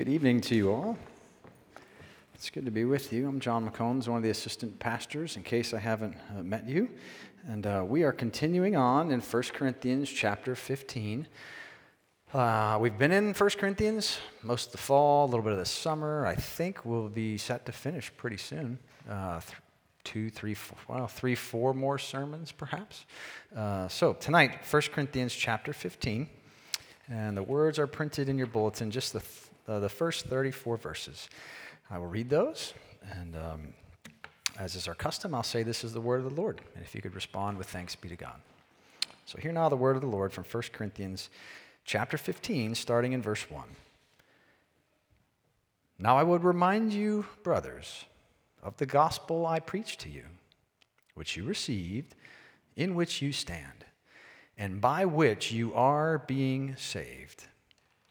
Good evening to you all. It's good to be with you. I'm John McCombs, one of the assistant pastors, in case I haven't uh, met you. And uh, we are continuing on in 1 Corinthians chapter 15. Uh, we've been in 1 Corinthians most of the fall, a little bit of the summer. I think we'll be set to finish pretty soon. Uh, th- two, three, four, well, three, four more sermons, perhaps. Uh, so tonight, 1 Corinthians chapter 15. And the words are printed in your bulletin, just the, uh, the first 34 verses. I will read those, and um, as is our custom, I'll say this is the word of the Lord. And if you could respond with thanks be to God. So hear now the word of the Lord from 1 Corinthians chapter 15, starting in verse 1. Now I would remind you, brothers, of the gospel I preached to you, which you received, in which you stand, and by which you are being saved,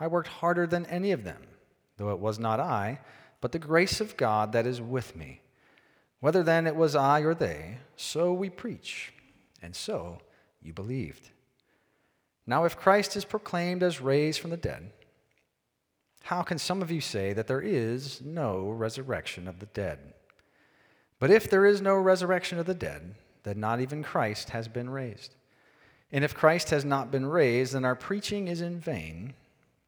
I worked harder than any of them though it was not I, but the grace of God that is with me. Whether then it was I or they, so we preach, and so you believed. Now, if Christ is proclaimed as raised from the dead, how can some of you say that there is no resurrection of the dead? But if there is no resurrection of the dead, then not even Christ has been raised. And if Christ has not been raised, then our preaching is in vain,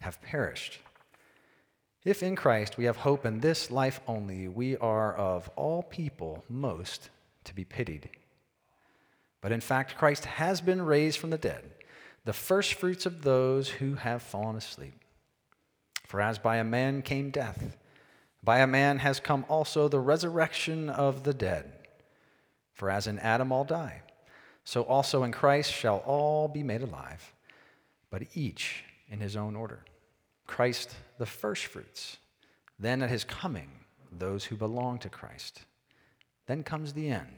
have perished. If in Christ we have hope in this life only, we are of all people most to be pitied. But in fact, Christ has been raised from the dead, the firstfruits of those who have fallen asleep. For as by a man came death, by a man has come also the resurrection of the dead. For as in Adam all die, so also in Christ shall all be made alive, but each in his own order. Christ the firstfruits. Then at his coming, those who belong to Christ. Then comes the end,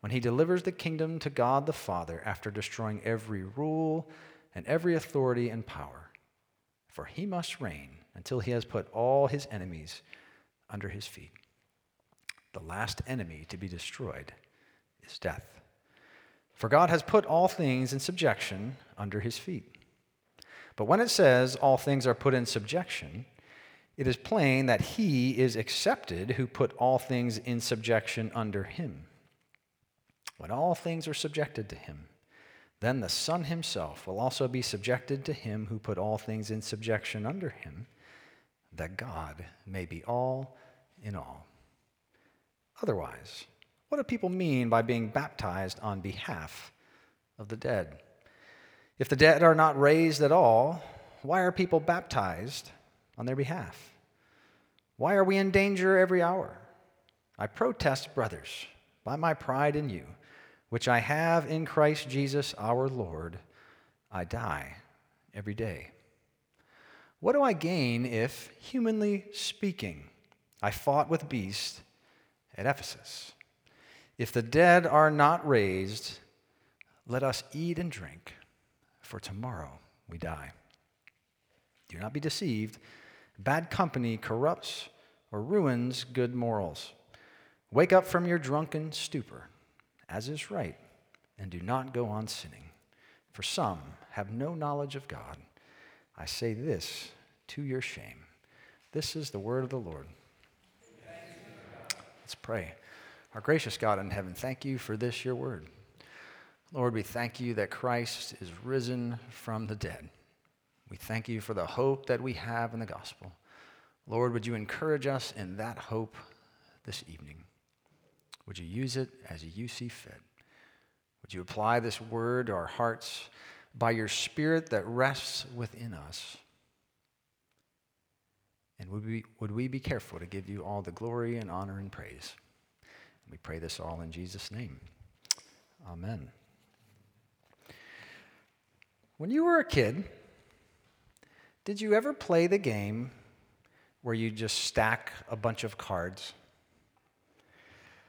when he delivers the kingdom to God the Father after destroying every rule and every authority and power. For he must reign until he has put all his enemies under his feet. The last enemy to be destroyed is death. For God has put all things in subjection under his feet. But when it says all things are put in subjection, it is plain that he is accepted who put all things in subjection under him. When all things are subjected to him, then the Son himself will also be subjected to him who put all things in subjection under him, that God may be all in all. Otherwise, what do people mean by being baptized on behalf of the dead? If the dead are not raised at all, why are people baptized on their behalf? Why are we in danger every hour? I protest, brothers, by my pride in you, which I have in Christ Jesus our Lord, I die every day. What do I gain if, humanly speaking, I fought with beasts at Ephesus? If the dead are not raised, let us eat and drink for tomorrow we die. Do not be deceived. Bad company corrupts or ruins good morals. Wake up from your drunken stupor, as is right, and do not go on sinning. For some have no knowledge of God. I say this to your shame. This is the word of the Lord. Let's pray. Our gracious God in heaven, thank you for this, your word. Lord, we thank you that Christ is risen from the dead. We thank you for the hope that we have in the gospel. Lord, would you encourage us in that hope this evening? Would you use it as you see fit? Would you apply this word to our hearts by your Spirit that rests within us? And would we, would we be careful to give you all the glory and honor and praise? We pray this all in Jesus' name. Amen. When you were a kid, did you ever play the game where you just stack a bunch of cards?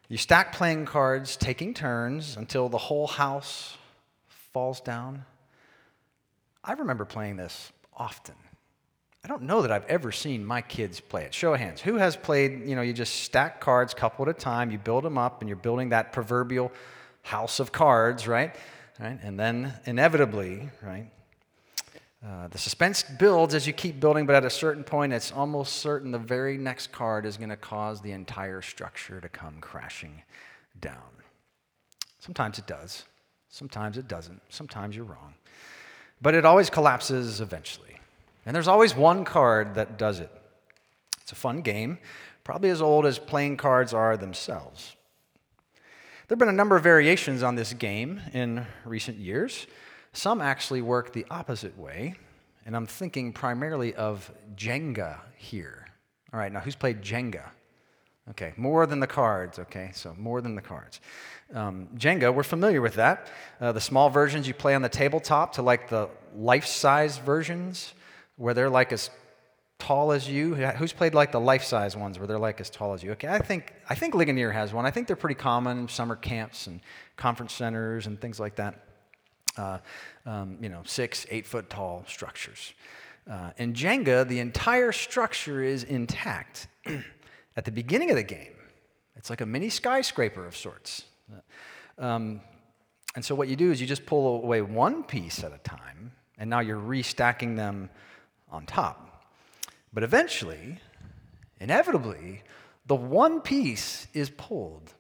You stack playing cards, taking turns until the whole house falls down. I remember playing this often. I don't know that I've ever seen my kids play it. Show of hands. Who has played, you know, you just stack cards couple at a time, you build them up, and you're building that proverbial house of cards, right? Right? And then inevitably, right, uh, the suspense builds as you keep building, but at a certain point, it's almost certain the very next card is going to cause the entire structure to come crashing down. Sometimes it does, sometimes it doesn't, sometimes you're wrong. But it always collapses eventually. And there's always one card that does it. It's a fun game, probably as old as playing cards are themselves. There have been a number of variations on this game in recent years. Some actually work the opposite way, and I'm thinking primarily of Jenga here. All right, now who's played Jenga? Okay, more than the cards, okay? So more than the cards. Um, Jenga, we're familiar with that. Uh, the small versions you play on the tabletop to like the life size versions where they're like as tall as you. Who's played like the life size ones where they're like as tall as you? Okay, I think, I think Ligonier has one. I think they're pretty common summer camps and conference centers and things like that uh, um, you know, six, eight foot tall structures. Uh, in Jenga, the entire structure is intact. At the beginning of the game, it's like a mini skyscraper of sorts. Um, and so what you do is you just pull away one piece at a time, and now you're restacking them on top. But eventually, inevitably, the one piece is pulled.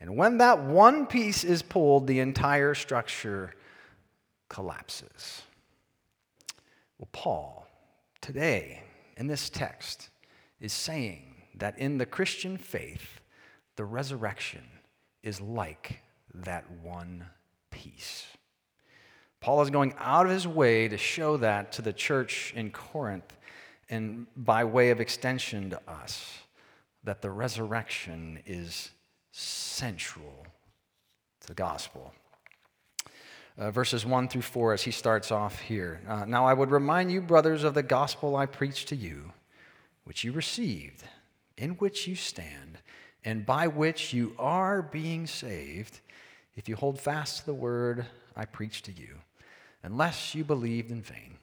And when that one piece is pulled, the entire structure collapses. Well, Paul, today, in this text, is saying that in the Christian faith, the resurrection is like that one piece. Paul is going out of his way to show that to the church in Corinth and by way of extension to us, that the resurrection is central to the gospel uh, verses 1 through 4 as he starts off here. Uh, now I would remind you, brothers, of the gospel I preached to you, which you received, in which you stand, and by which you are being saved, if you hold fast to the word I preached to you, unless you believed in vain.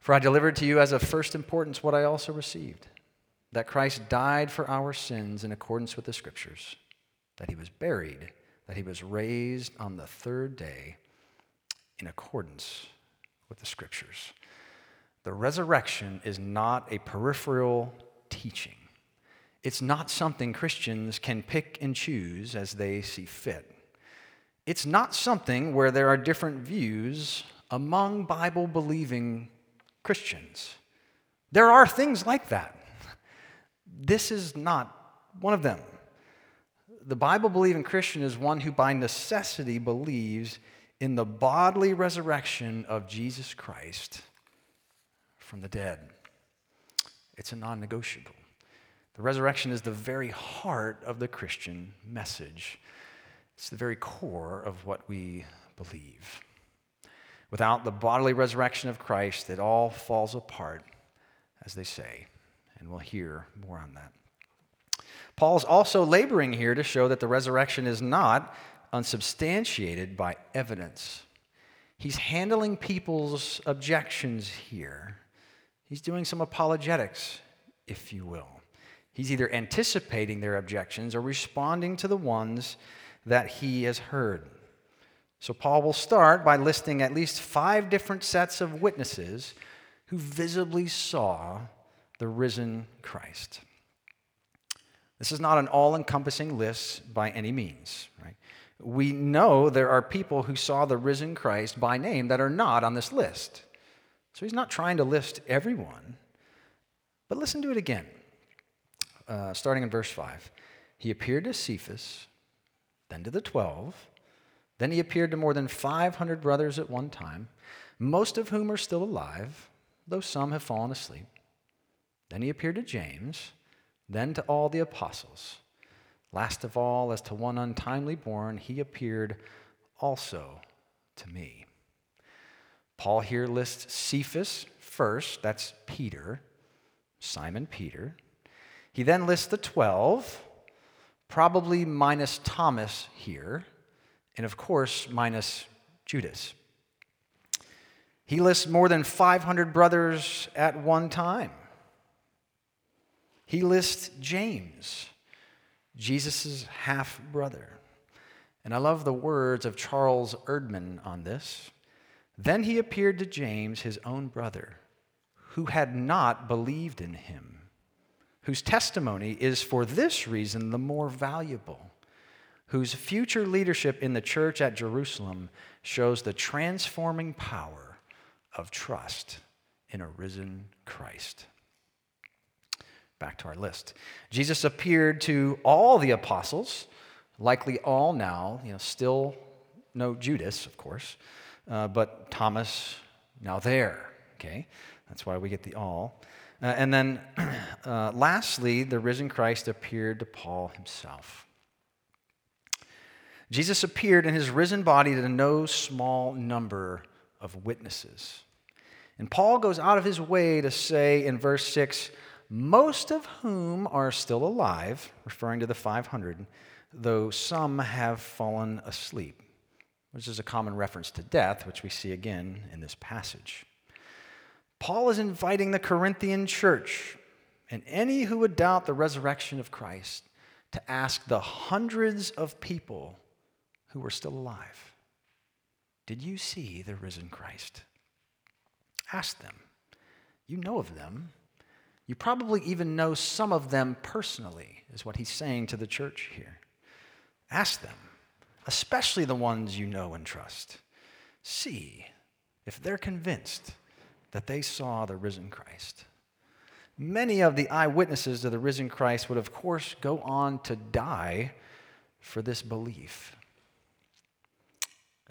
For I delivered to you as of first importance what I also received that Christ died for our sins in accordance with the Scriptures, that he was buried that he was raised on the third day in accordance with the scriptures. The resurrection is not a peripheral teaching. It's not something Christians can pick and choose as they see fit. It's not something where there are different views among Bible believing Christians. There are things like that. This is not one of them the Bible believing Christian is one who by necessity believes in the bodily resurrection of Jesus Christ from the dead. It's a non negotiable. The resurrection is the very heart of the Christian message, it's the very core of what we believe. Without the bodily resurrection of Christ, it all falls apart, as they say, and we'll hear more on that. Paul's also laboring here to show that the resurrection is not unsubstantiated by evidence. He's handling people's objections here. He's doing some apologetics, if you will. He's either anticipating their objections or responding to the ones that he has heard. So, Paul will start by listing at least five different sets of witnesses who visibly saw the risen Christ. This is not an all encompassing list by any means, right? We know there are people who saw the risen Christ by name that are not on this list. So he's not trying to list everyone. But listen to it again, uh, starting in verse 5. He appeared to Cephas, then to the 12. Then he appeared to more than 500 brothers at one time, most of whom are still alive, though some have fallen asleep. Then he appeared to James then to all the apostles. Last of all, as to one untimely born, he appeared also to me. Paul here lists Cephas first, that's Peter, Simon Peter. He then lists the 12, probably minus Thomas here, and of course, minus Judas. He lists more than 500 brothers at one time. He lists James, Jesus' half brother. And I love the words of Charles Erdman on this. Then he appeared to James, his own brother, who had not believed in him, whose testimony is for this reason the more valuable, whose future leadership in the church at Jerusalem shows the transforming power of trust in a risen Christ. Back to our list. Jesus appeared to all the apostles, likely all now, you know, still no Judas, of course, uh, but Thomas now there, okay? That's why we get the all. Uh, and then uh, lastly, the risen Christ appeared to Paul himself. Jesus appeared in his risen body to no small number of witnesses. And Paul goes out of his way to say in verse 6 most of whom are still alive, referring to the 500, though some have fallen asleep, which is a common reference to death, which we see again in this passage. Paul is inviting the Corinthian church and any who would doubt the resurrection of Christ to ask the hundreds of people who were still alive Did you see the risen Christ? Ask them. You know of them. You probably even know some of them personally, is what he's saying to the church here. Ask them, especially the ones you know and trust. See if they're convinced that they saw the risen Christ. Many of the eyewitnesses to the risen Christ would, of course, go on to die for this belief.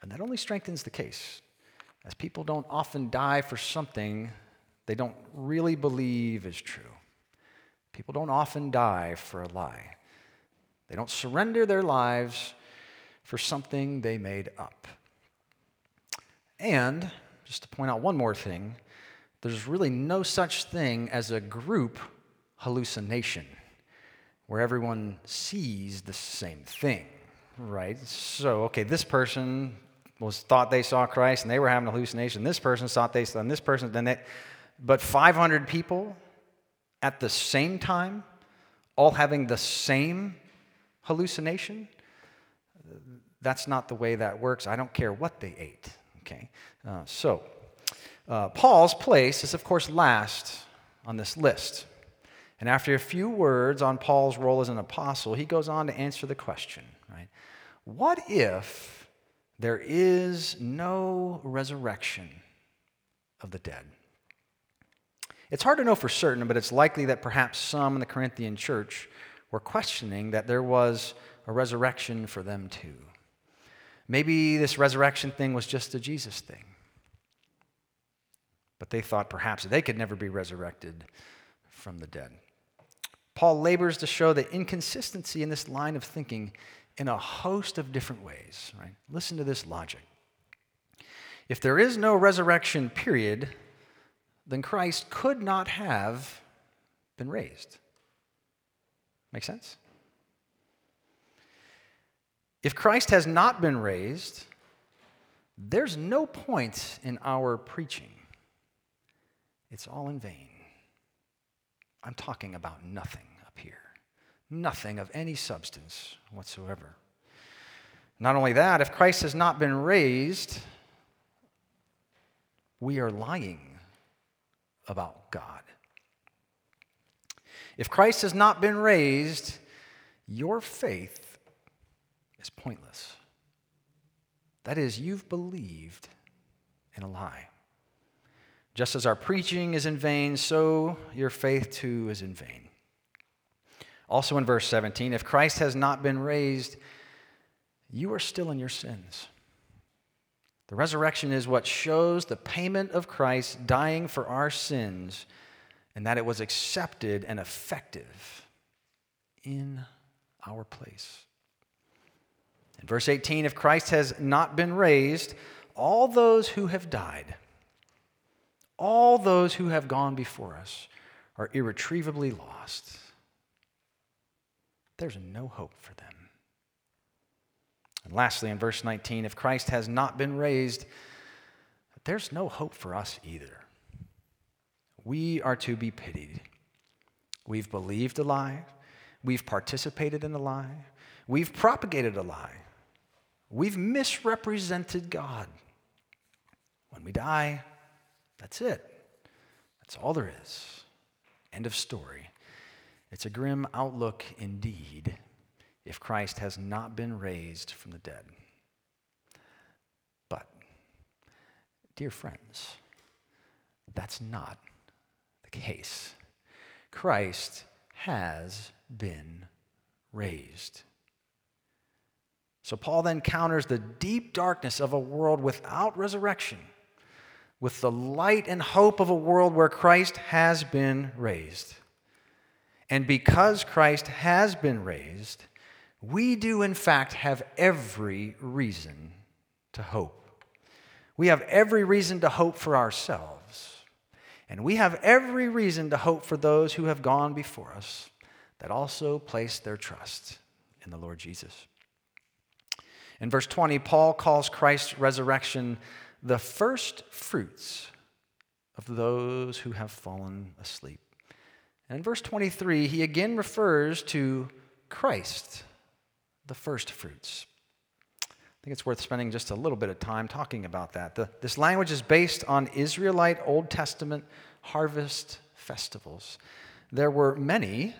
And that only strengthens the case, as people don't often die for something they don't really believe is true. People don't often die for a lie. They don't surrender their lives for something they made up. And, just to point out one more thing, there's really no such thing as a group hallucination where everyone sees the same thing, right? So, okay, this person was thought they saw Christ and they were having a hallucination. This person thought they saw, and this person, then but 500 people at the same time, all having the same hallucination, that's not the way that works. I don't care what they ate. Okay? Uh, so, uh, Paul's place is, of course, last on this list. And after a few words on Paul's role as an apostle, he goes on to answer the question, right? What if there is no resurrection of the dead? It's hard to know for certain, but it's likely that perhaps some in the Corinthian church were questioning that there was a resurrection for them too. Maybe this resurrection thing was just a Jesus thing. But they thought perhaps they could never be resurrected from the dead. Paul labors to show the inconsistency in this line of thinking in a host of different ways. Right? Listen to this logic. If there is no resurrection, period, then Christ could not have been raised. Make sense? If Christ has not been raised, there's no point in our preaching. it's all in vain. I'm talking about nothing nothing of any substance whatsoever. Not only that, if Christ has not been raised, we are lying about God. If Christ has not been raised, your faith is pointless. That is, you've believed in a lie. Just as our preaching is in vain, so your faith too is in vain. Also in verse 17, if Christ has not been raised, you are still in your sins. The resurrection is what shows the payment of Christ dying for our sins and that it was accepted and effective in our place. In verse 18, if Christ has not been raised, all those who have died, all those who have gone before us, are irretrievably lost. There's no hope for them. And lastly, in verse 19, if Christ has not been raised, there's no hope for us either. We are to be pitied. We've believed a lie. We've participated in a lie. We've propagated a lie. We've misrepresented God. When we die, that's it. That's all there is. End of story. It's a grim outlook indeed if Christ has not been raised from the dead. But, dear friends, that's not the case. Christ has been raised. So Paul then counters the deep darkness of a world without resurrection with the light and hope of a world where Christ has been raised. And because Christ has been raised, we do in fact have every reason to hope. We have every reason to hope for ourselves. And we have every reason to hope for those who have gone before us that also place their trust in the Lord Jesus. In verse 20, Paul calls Christ's resurrection the first fruits of those who have fallen asleep. And in verse 23, he again refers to Christ, the first fruits. I think it's worth spending just a little bit of time talking about that. The, this language is based on Israelite Old Testament harvest festivals. There were many,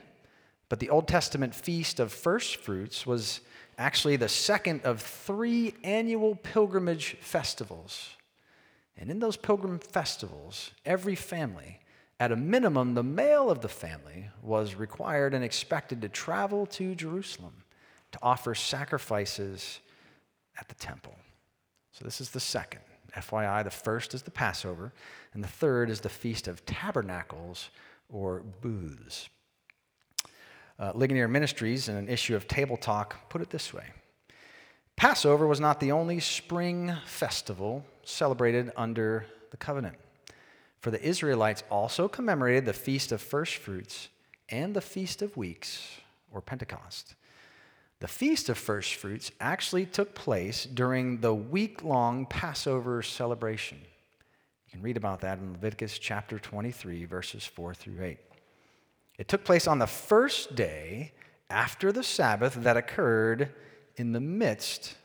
but the Old Testament feast of first fruits was actually the second of three annual pilgrimage festivals. And in those pilgrim festivals, every family, at a minimum, the male of the family, was required and expected to travel to Jerusalem to offer sacrifices at the temple. So, this is the second. FYI, the first is the Passover, and the third is the Feast of Tabernacles or Booths. Uh, Ligonier Ministries, in an issue of Table Talk, put it this way Passover was not the only spring festival celebrated under the covenant, for the Israelites also commemorated the Feast of First Fruits and the Feast of Weeks, or Pentecost. The Feast of First Fruits actually took place during the week long Passover celebration. You can read about that in Leviticus chapter 23, verses 4 through 8. It took place on the first day after the Sabbath that occurred in the midst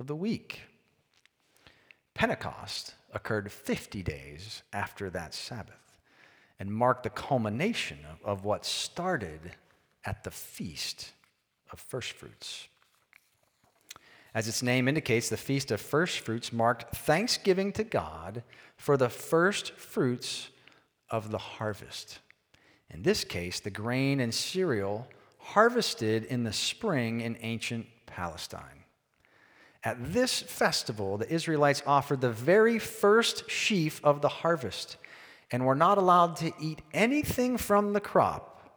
of the week. Pentecost occurred 50 days after that Sabbath and marked the culmination of, of what started at the feast of first fruits. As its name indicates, the Feast of First Fruits marked thanksgiving to God for the first fruits of the harvest. In this case, the grain and cereal harvested in the spring in ancient Palestine. At this festival, the Israelites offered the very first sheaf of the harvest and were not allowed to eat anything from the crop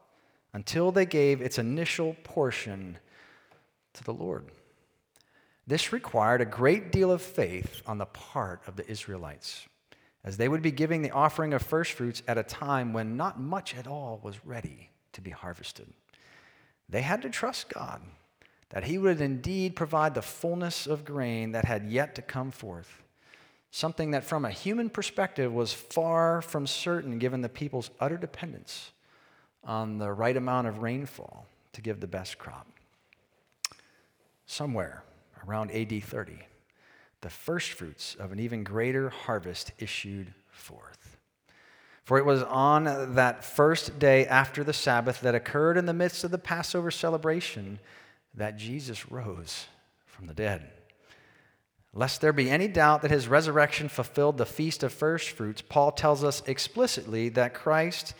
until they gave its initial portion to the Lord. This required a great deal of faith on the part of the Israelites as they would be giving the offering of first fruits at a time when not much at all was ready to be harvested. They had to trust God that He would indeed provide the fullness of grain that had yet to come forth. something that from a human perspective was far from certain given the people's utter dependence on the right amount of rainfall to give the best crop. Somewhere around AD 30, the first fruits of an even greater harvest issued forth. For it was on that first day after the Sabbath that occurred in the midst of the Passover celebration that Jesus rose from the dead. Lest there be any doubt that his resurrection fulfilled the feast of first fruits, Paul tells us explicitly that Christ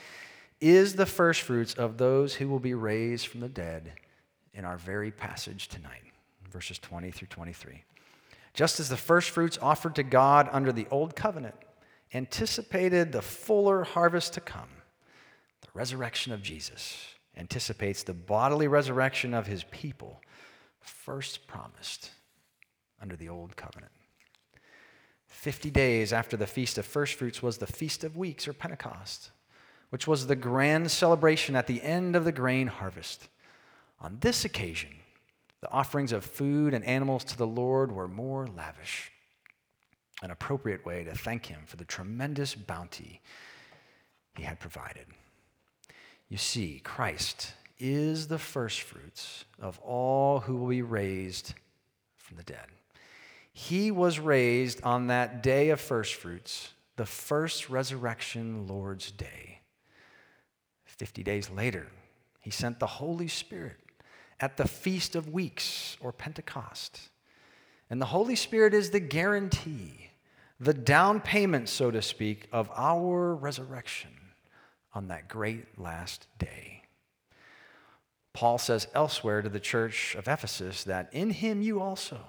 is the first fruits of those who will be raised from the dead in our very passage tonight, verses 20 through 23. Just as the first fruits offered to God under the old covenant anticipated the fuller harvest to come, the resurrection of Jesus anticipates the bodily resurrection of his people, first promised under the old covenant. Fifty days after the Feast of First Fruits was the Feast of Weeks or Pentecost, which was the grand celebration at the end of the grain harvest. On this occasion, the offerings of food and animals to the Lord were more lavish, an appropriate way to thank Him for the tremendous bounty He had provided. You see, Christ is the firstfruits of all who will be raised from the dead. He was raised on that day of firstfruits, the first resurrection Lord's day. Fifty days later, he sent the Holy Spirit at the Feast of Weeks or Pentecost. And the Holy Spirit is the guarantee, the down payment, so to speak, of our resurrection on that great last day. Paul says elsewhere to the church of Ephesus that in him you also,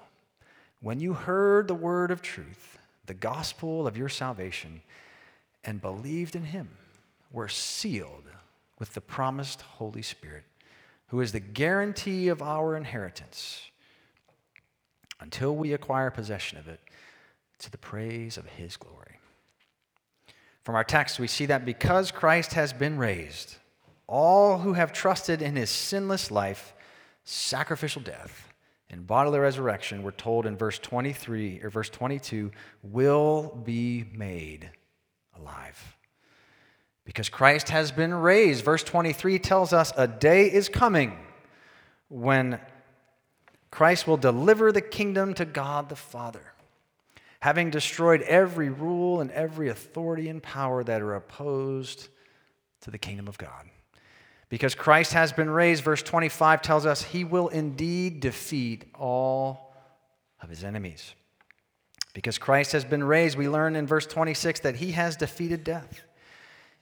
when you heard the word of truth, the gospel of your salvation, and believed in him, were sealed with the promised Holy Spirit, who is the guarantee of our inheritance until we acquire possession of it to the praise of his glory. From our text, we see that because Christ has been raised, all who have trusted in his sinless life, sacrificial death, and bodily resurrection, we're told in verse 23 or verse 22, will be made alive. Because Christ has been raised, verse 23 tells us a day is coming when Christ will deliver the kingdom to God the Father having destroyed every rule and every authority and power that are opposed to the kingdom of God. Because Christ has been raised, verse 25 tells us he will indeed defeat all of his enemies. Because Christ has been raised, we learn in verse 26 that he has defeated death.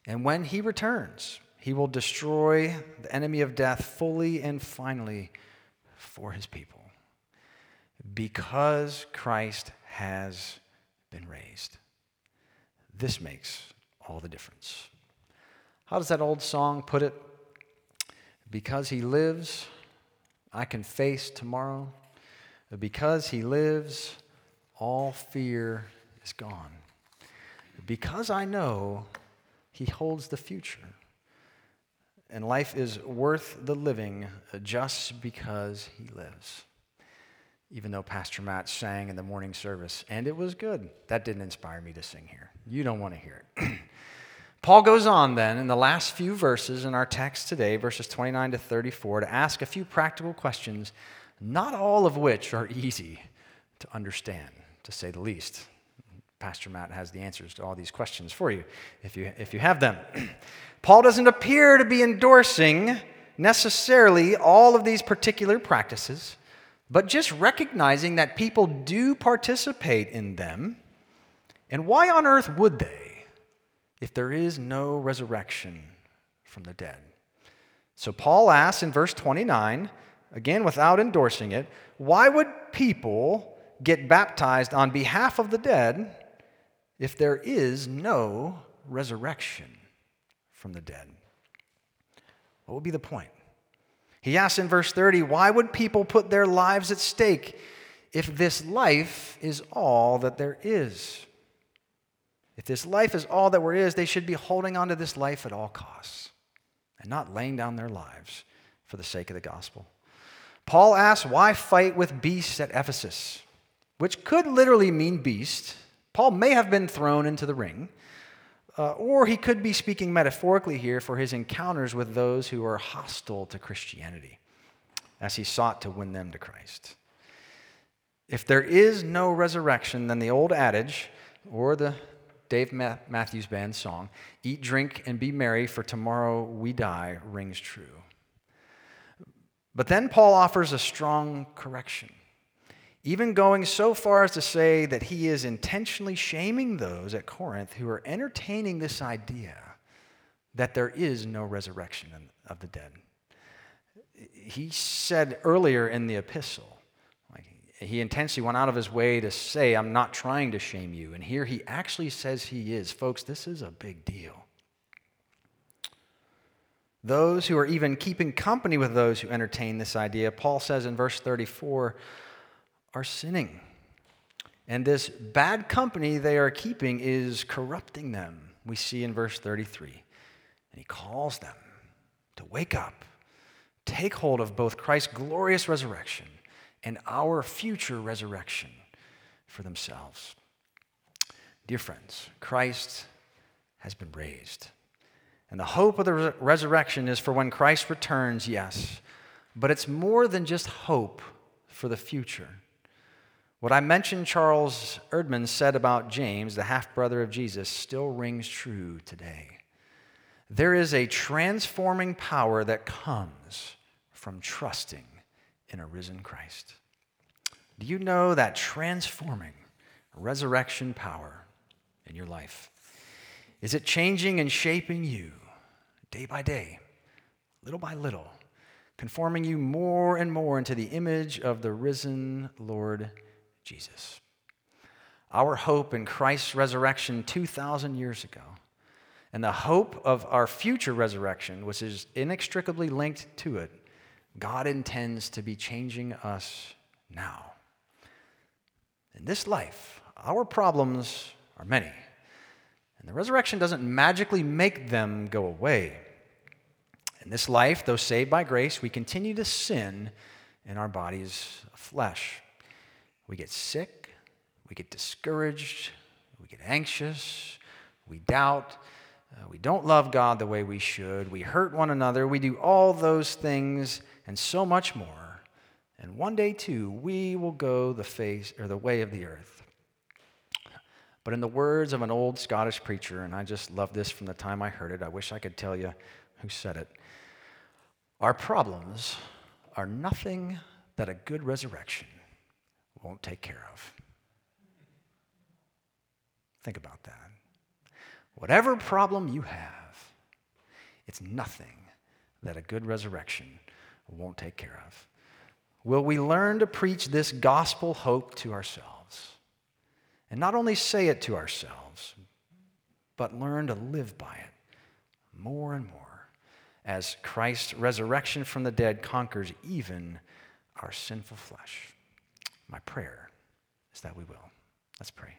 And when he returns, he will destroy the enemy of death fully and finally for his people. Because Christ has been raised. This makes all the difference. How does that old song put it? Because he lives, I can face tomorrow. Because he lives, all fear is gone. Because I know he holds the future. And life is worth the living just because he lives even though Pastor Matt sang in the morning service, and it was good. That didn't inspire me to sing here. You don't want to hear it. Paul goes on then in the last few verses in our text today, verses 29 to 34, to ask a few practical questions, not all of which are easy to understand, to say the least. Pastor Matt has the answers to all these questions for you if you, if you have them. Paul doesn't appear to be endorsing necessarily all of these particular practices but just recognizing that people do participate in them. And why on earth would they if there is no resurrection from the dead? So Paul asks in verse 29, again without endorsing it, why would people get baptized on behalf of the dead if there is no resurrection from the dead? What would be the point? He asks in verse 30, Why would people put their lives at stake if this life is all that there is? If this life is all that there is, they should be holding on to this life at all costs and not laying down their lives for the sake of the gospel. Paul asks, Why fight with beasts at Ephesus? Which could literally mean beast. Paul may have been thrown into the ring, uh, or he could be speaking metaphorically here for his encounters with those who are hostile to Christianity as he sought to win them to Christ. If there is no resurrection, then the old adage, or the Dave Matthews Band song, eat, drink, and be merry, for tomorrow we die, rings true. But then Paul offers a strong correction, even going so far as to say that he is intentionally shaming those at Corinth who are entertaining this idea that there is no resurrection of the dead. He said earlier in the epistle, he intentionally went out of his way to say, I'm not trying to shame you. And here he actually says he is. Folks, this is a big deal. Those who are even keeping company with those who entertain this idea, Paul says in verse 34, are sinning. And this bad company they are keeping is corrupting them. We see in verse 33. And he calls them to wake up, take hold of both Christ's glorious resurrection and our future resurrection for themselves. Dear friends, Christ has been raised. And the hope of the resurrection is for when Christ returns, yes, but it's more than just hope for the future. What I mentioned Charles Erdman said about James, the half brother of Jesus, still rings true today. There is a transforming power that comes from trusting in a risen Christ. Do you know that transforming resurrection power in your life? Is it changing and shaping you day by day, little by little, conforming you more and more into the image of the risen Lord Jesus? Our hope in Christ's resurrection 2,000 years ago, and the hope of our future resurrection, which is inextricably linked to it, God intends to be changing us now. In this life, our problems are many, and the resurrection doesn't magically make them go away. In this life, though saved by grace, we continue to sin in our bodies of flesh. We get sick, we get discouraged, we get anxious, we doubt, uh, we don't love God the way we should, we hurt one another, we do all those things and so much more. And one day, too, we will go the face or the way of the earth. But in the words of an old Scottish preacher, and I just love this from the time I heard it, I wish I could tell you who said it. Our problems are nothing that a good resurrection won't take care of. Think about that. Whatever problem you have, it's nothing that a good resurrection won't take care of? Will we learn to preach this gospel hope to ourselves? And not only say it to ourselves, but learn to live by it more and more as Christ's resurrection from the dead conquers even our sinful flesh. My prayer is that we will. Let's pray.